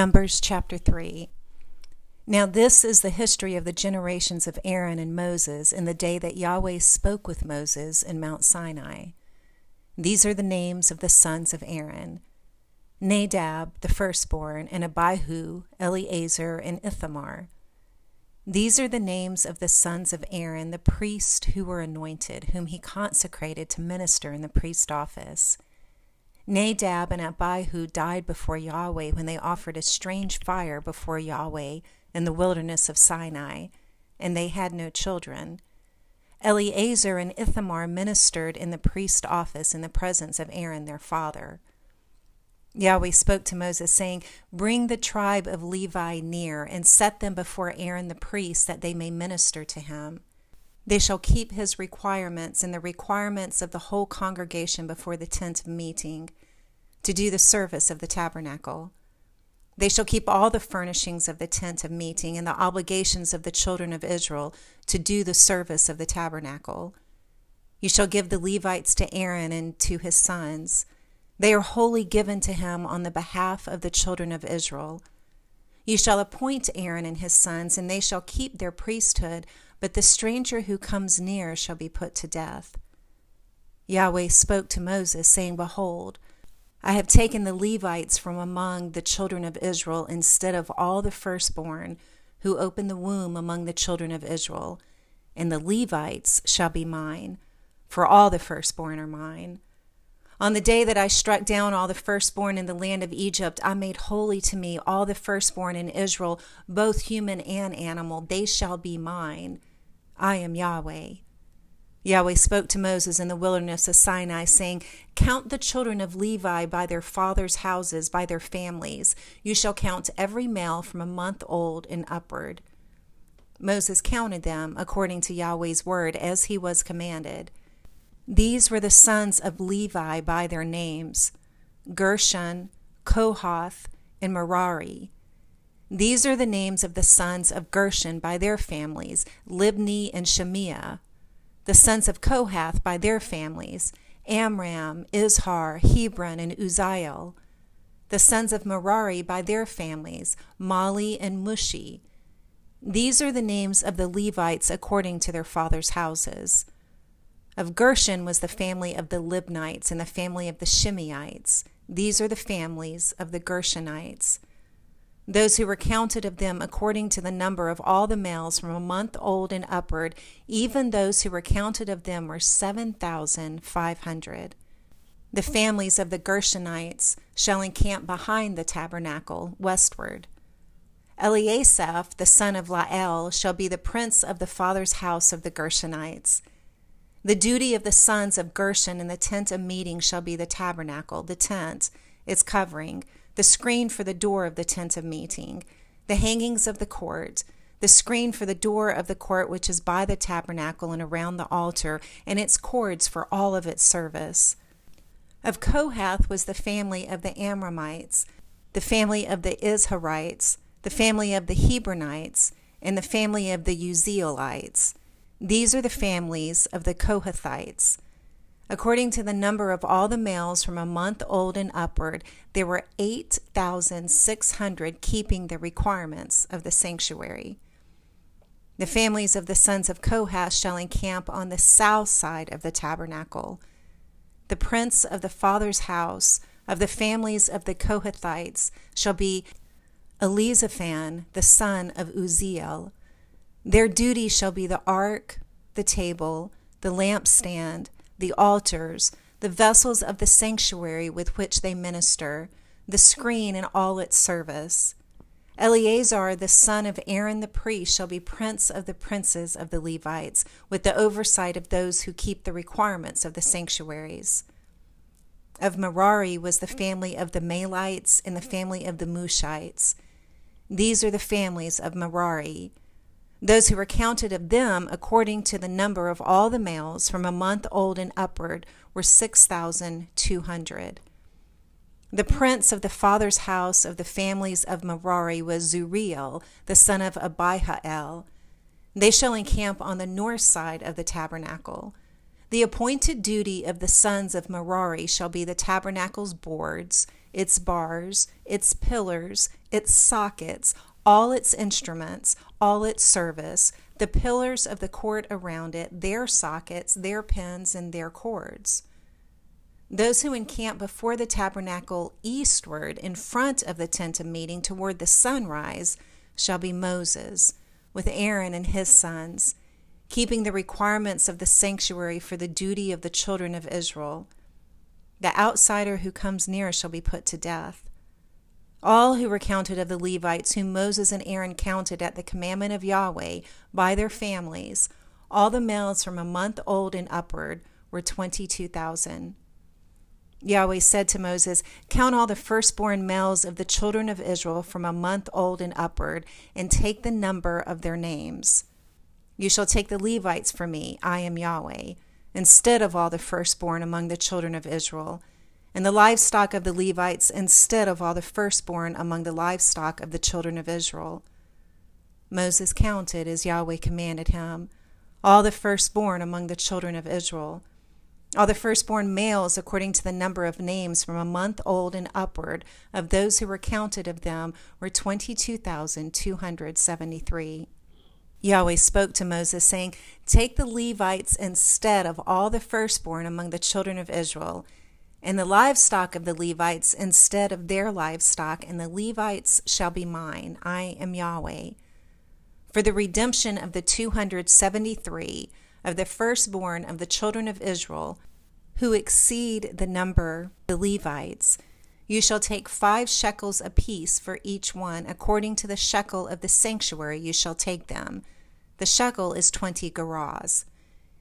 Numbers chapter 3. Now, this is the history of the generations of Aaron and Moses in the day that Yahweh spoke with Moses in Mount Sinai. These are the names of the sons of Aaron Nadab, the firstborn, and Abihu, Eleazar, and Ithamar. These are the names of the sons of Aaron, the priests who were anointed, whom he consecrated to minister in the priest office. Nadab and Abihu died before Yahweh when they offered a strange fire before Yahweh in the wilderness of Sinai, and they had no children. Eleazar and Ithamar ministered in the priest office in the presence of Aaron their father. Yahweh spoke to Moses, saying, Bring the tribe of Levi near, and set them before Aaron the priest, that they may minister to him. They shall keep his requirements and the requirements of the whole congregation before the tent of meeting, to do the service of the tabernacle. They shall keep all the furnishings of the tent of meeting and the obligations of the children of Israel to do the service of the tabernacle. You shall give the Levites to Aaron and to his sons. They are wholly given to him on the behalf of the children of Israel. You shall appoint Aaron and his sons, and they shall keep their priesthood but the stranger who comes near shall be put to death. Yahweh spoke to Moses, saying, Behold, I have taken the Levites from among the children of Israel instead of all the firstborn who open the womb among the children of Israel, and the Levites shall be mine, for all the firstborn are mine. On the day that I struck down all the firstborn in the land of Egypt, I made holy to me all the firstborn in Israel, both human and animal. They shall be mine. I am Yahweh. Yahweh spoke to Moses in the wilderness of Sinai, saying, Count the children of Levi by their fathers' houses, by their families. You shall count every male from a month old and upward. Moses counted them according to Yahweh's word, as he was commanded. These were the sons of Levi by their names Gershon, Kohath, and Merari. These are the names of the sons of Gershon by their families Libni and Shemiah. The sons of Kohath by their families Amram, Izhar, Hebron, and Uzziel. The sons of Merari by their families Mahli and Mushi. These are the names of the Levites according to their fathers' houses. Of Gershon was the family of the Libnites and the family of the Shimeites. These are the families of the Gershonites. Those who were counted of them according to the number of all the males from a month old and upward, even those who were counted of them were 7,500. The families of the Gershonites shall encamp behind the tabernacle westward. Eliasaph, the son of Lael, shall be the prince of the father's house of the Gershonites. The duty of the sons of Gershon in the tent of meeting shall be the tabernacle, the tent, its covering, the screen for the door of the tent of meeting, the hangings of the court, the screen for the door of the court which is by the tabernacle and around the altar, and its cords for all of its service. Of Kohath was the family of the Amramites, the family of the Izharites, the family of the Hebronites, and the family of the Uzzielites. These are the families of the Kohathites. According to the number of all the males from a month old and upward, there were 8,600 keeping the requirements of the sanctuary. The families of the sons of Kohath shall encamp on the south side of the tabernacle. The prince of the father's house of the families of the Kohathites shall be Elizaphan, the son of Uzziel. Their duty shall be the ark, the table, the lampstand, the altars, the vessels of the sanctuary with which they minister, the screen and all its service. Eleazar, the son of Aaron the priest, shall be prince of the princes of the Levites, with the oversight of those who keep the requirements of the sanctuaries. Of Merari was the family of the Mahlites and the family of the Mushites. These are the families of Merari. Those who were counted of them, according to the number of all the males from a month old and upward, were 6,200. The prince of the father's house of the families of Merari was Zuriel, the son of Abihail. They shall encamp on the north side of the tabernacle. The appointed duty of the sons of Merari shall be the tabernacle's boards, its bars, its pillars, its sockets, all its instruments, all its service, the pillars of the court around it, their sockets, their pins, and their cords. Those who encamp before the tabernacle eastward in front of the tent of meeting toward the sunrise shall be Moses, with Aaron and his sons, keeping the requirements of the sanctuary for the duty of the children of Israel. The outsider who comes near shall be put to death. All who were counted of the Levites, whom Moses and Aaron counted at the commandment of Yahweh by their families, all the males from a month old and upward, were twenty two thousand. Yahweh said to Moses, Count all the firstborn males of the children of Israel from a month old and upward, and take the number of their names. You shall take the Levites for me, I am Yahweh, instead of all the firstborn among the children of Israel, and the livestock of the Levites instead of all the firstborn among the livestock of the children of Israel. Moses counted as Yahweh commanded him, all the firstborn among the children of Israel all the firstborn males according to the number of names from a month old and upward of those who were counted of them were 22,273. Yahweh spoke to Moses, saying, Take the Levites instead of all the firstborn among the children of Israel, and the livestock of the Levites instead of their livestock, and the Levites shall be mine. I am Yahweh. For the redemption of the 273, of the firstborn of the children of Israel, who exceed the number the Levites, you shall take five shekels apiece for each one, according to the shekel of the sanctuary you shall take them. The shekel is twenty gerahs.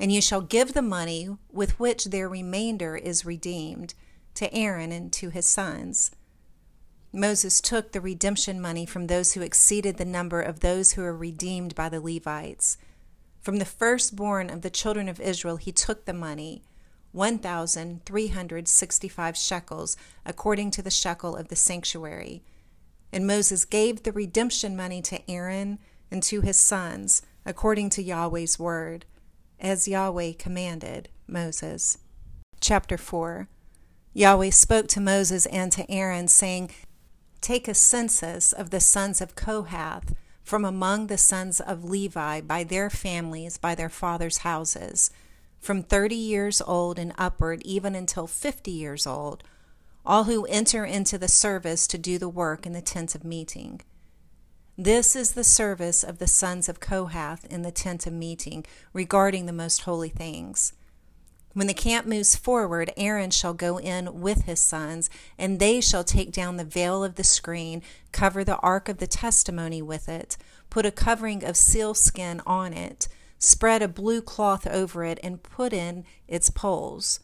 And you shall give the money with which their remainder is redeemed to Aaron and to his sons. Moses took the redemption money from those who exceeded the number of those who were redeemed by the Levites from the firstborn of the children of Israel he took the money, 1,365 shekels, according to the shekel of the sanctuary. And Moses gave the redemption money to Aaron and to his sons, according to Yahweh's word, as Yahweh commanded Moses. Chapter 4 Yahweh spoke to Moses and to Aaron, saying, Take a census of the sons of Kohath from among the sons of Levi by their families, by their fathers' houses, from thirty years old and upward, even until fifty years old, all who enter into the service to do the work in the tent of meeting. This is the service of the sons of Kohath in the tent of meeting regarding the most holy things. When the camp moves forward, Aaron shall go in with his sons, and they shall take down the veil of the screen, cover the ark of the testimony with it, put a covering of sealskin on it, spread a blue cloth over it, and put in its poles.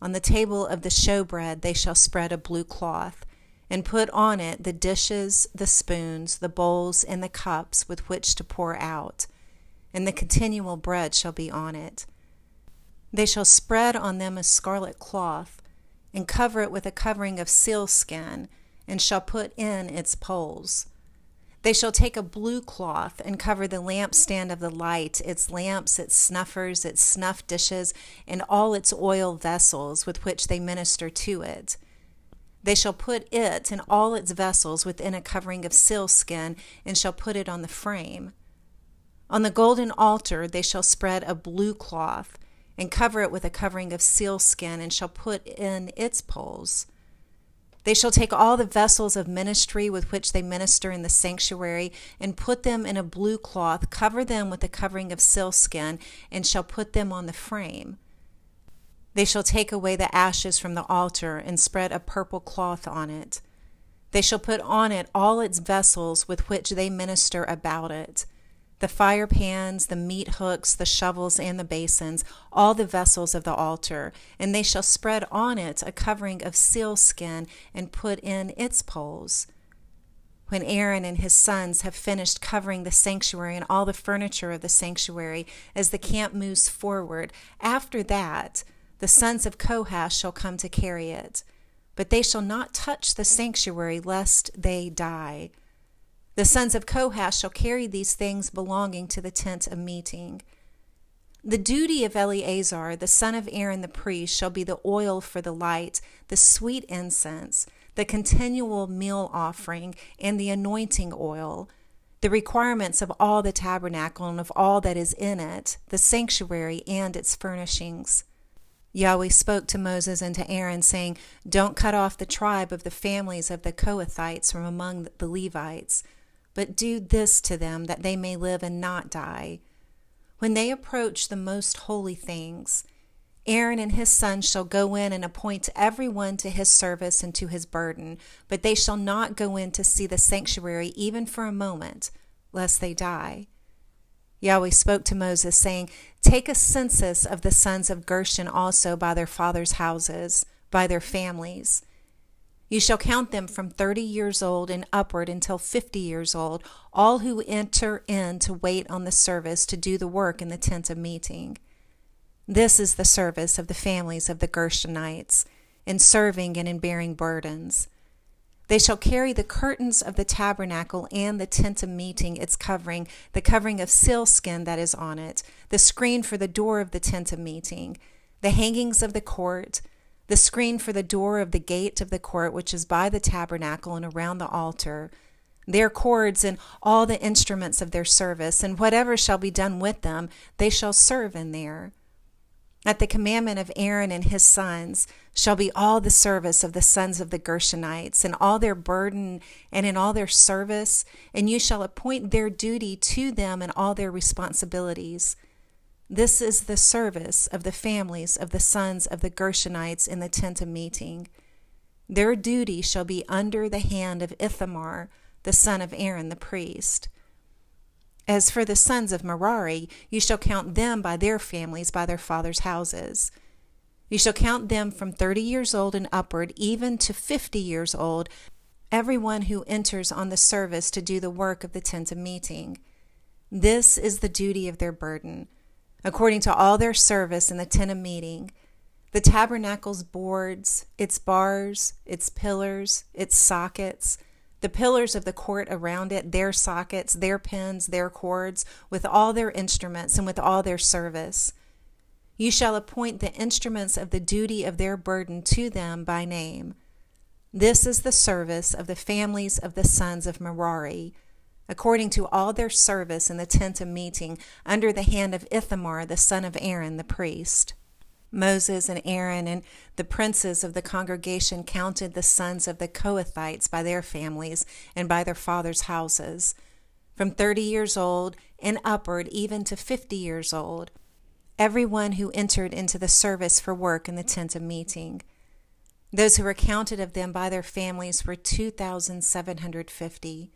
On the table of the showbread they shall spread a blue cloth, and put on it the dishes, the spoons, the bowls, and the cups with which to pour out, and the continual bread shall be on it. They shall spread on them a scarlet cloth, and cover it with a covering of sealskin, and shall put in its poles. They shall take a blue cloth and cover the lampstand of the light, its lamps, its snuffers, its snuff dishes, and all its oil vessels with which they minister to it. They shall put it and all its vessels within a covering of sealskin, and shall put it on the frame. On the golden altar they shall spread a blue cloth and cover it with a covering of sealskin, and shall put in its poles. They shall take all the vessels of ministry with which they minister in the sanctuary, and put them in a blue cloth, cover them with a covering of sealskin, and shall put them on the frame. They shall take away the ashes from the altar, and spread a purple cloth on it. They shall put on it all its vessels with which they minister about it the fire pans, the meat hooks, the shovels, and the basins, all the vessels of the altar, and they shall spread on it a covering of sealskin and put in its poles. When Aaron and his sons have finished covering the sanctuary and all the furniture of the sanctuary as the camp moves forward, after that the sons of Kohath shall come to carry it. But they shall not touch the sanctuary lest they die. The sons of Kohath shall carry these things belonging to the tent of meeting. The duty of Eleazar, the son of Aaron the priest, shall be the oil for the light, the sweet incense, the continual meal offering, and the anointing oil, the requirements of all the tabernacle and of all that is in it, the sanctuary and its furnishings. Yahweh spoke to Moses and to Aaron, saying, Don't cut off the tribe of the families of the Kohathites from among the Levites, but do this to them, that they may live and not die. When they approach the most holy things, Aaron and his sons shall go in and appoint every one to his service and to his burden, but they shall not go in to see the sanctuary even for a moment, lest they die. Yahweh spoke to Moses, saying, Take a census of the sons of Gershon also by their fathers' houses, by their families. You shall count them from thirty years old and upward until fifty years old, all who enter in to wait on the service to do the work in the tent of meeting. This is the service of the families of the Gershonites, in serving and in bearing burdens. They shall carry the curtains of the tabernacle and the tent of meeting, its covering, the covering of sealskin that is on it, the screen for the door of the tent of meeting, the hangings of the court, the screen for the door of the gate of the court, which is by the tabernacle and around the altar, their cords and all the instruments of their service, and whatever shall be done with them, they shall serve in there. At the commandment of Aaron and his sons shall be all the service of the sons of the Gershonites, and all their burden and in all their service, and you shall appoint their duty to them and all their responsibilities. This is the service of the families of the sons of the Gershonites in the tent of meeting. Their duty shall be under the hand of Ithamar, the son of Aaron the priest. As for the sons of Merari, you shall count them by their families, by their fathers' houses. You shall count them from thirty years old and upward, even to fifty years old, every one who enters on the service to do the work of the tent of meeting. This is the duty of their burden, according to all their service in the tent of meeting. The tabernacle's boards, its bars, its pillars, its sockets, the pillars of the court around it, their sockets, their pins, their cords, with all their instruments and with all their service. You shall appoint the instruments of the duty of their burden to them by name. This is the service of the families of the sons of Merari, according to all their service in the tent of meeting, under the hand of Ithamar the son of Aaron the priest. Moses and Aaron and the princes of the congregation counted the sons of the Kohathites by their families and by their fathers' houses, from thirty years old and upward, even to fifty years old, every one who entered into the service for work in the tent of meeting. Those who were counted of them by their families were 2,750.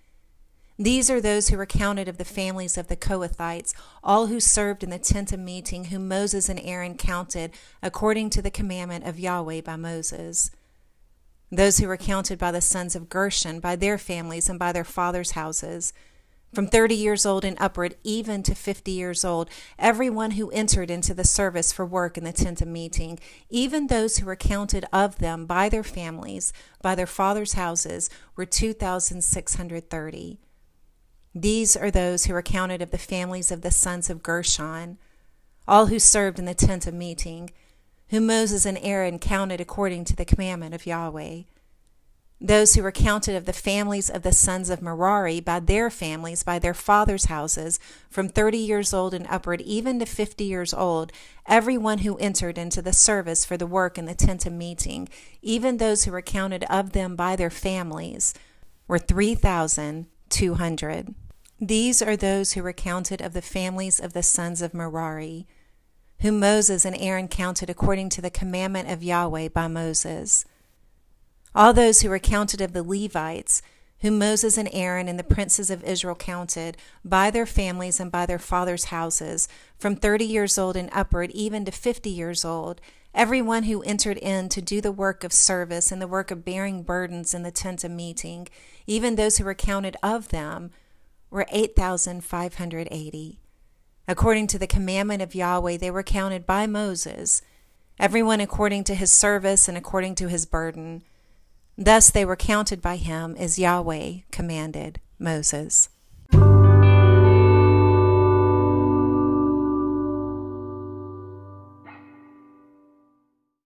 These are those who were counted of the families of the Kohathites, all who served in the tent of meeting, whom Moses and Aaron counted according to the commandment of Yahweh by Moses. Those who were counted by the sons of Gershon, by their families and by their fathers' houses, from thirty years old and upward, even to fifty years old, every one who entered into the service for work in the tent of meeting, even those who were counted of them by their families, by their fathers' houses, were two thousand six hundred thirty. These are those who are counted of the families of the sons of Gershon, all who served in the tent of meeting, whom Moses and Aaron counted according to the commandment of Yahweh. Those who were counted of the families of the sons of Merari by their families, by their fathers' houses, from thirty years old and upward, even to fifty years old, every one who entered into the service for the work in the tent of meeting, even those who were counted of them by their families, were three thousand two hundred. These are those who were counted of the families of the sons of Merari, whom Moses and Aaron counted according to the commandment of Yahweh by Moses. All those who were counted of the Levites, whom Moses and Aaron and the princes of Israel counted, by their families and by their fathers' houses, from thirty years old and upward, even to fifty years old, every one who entered in to do the work of service and the work of bearing burdens in the tent of meeting, even those who were counted of them, were 8,580. According to the commandment of Yahweh, they were counted by Moses, everyone according to his service and according to his burden. Thus they were counted by him as Yahweh commanded Moses.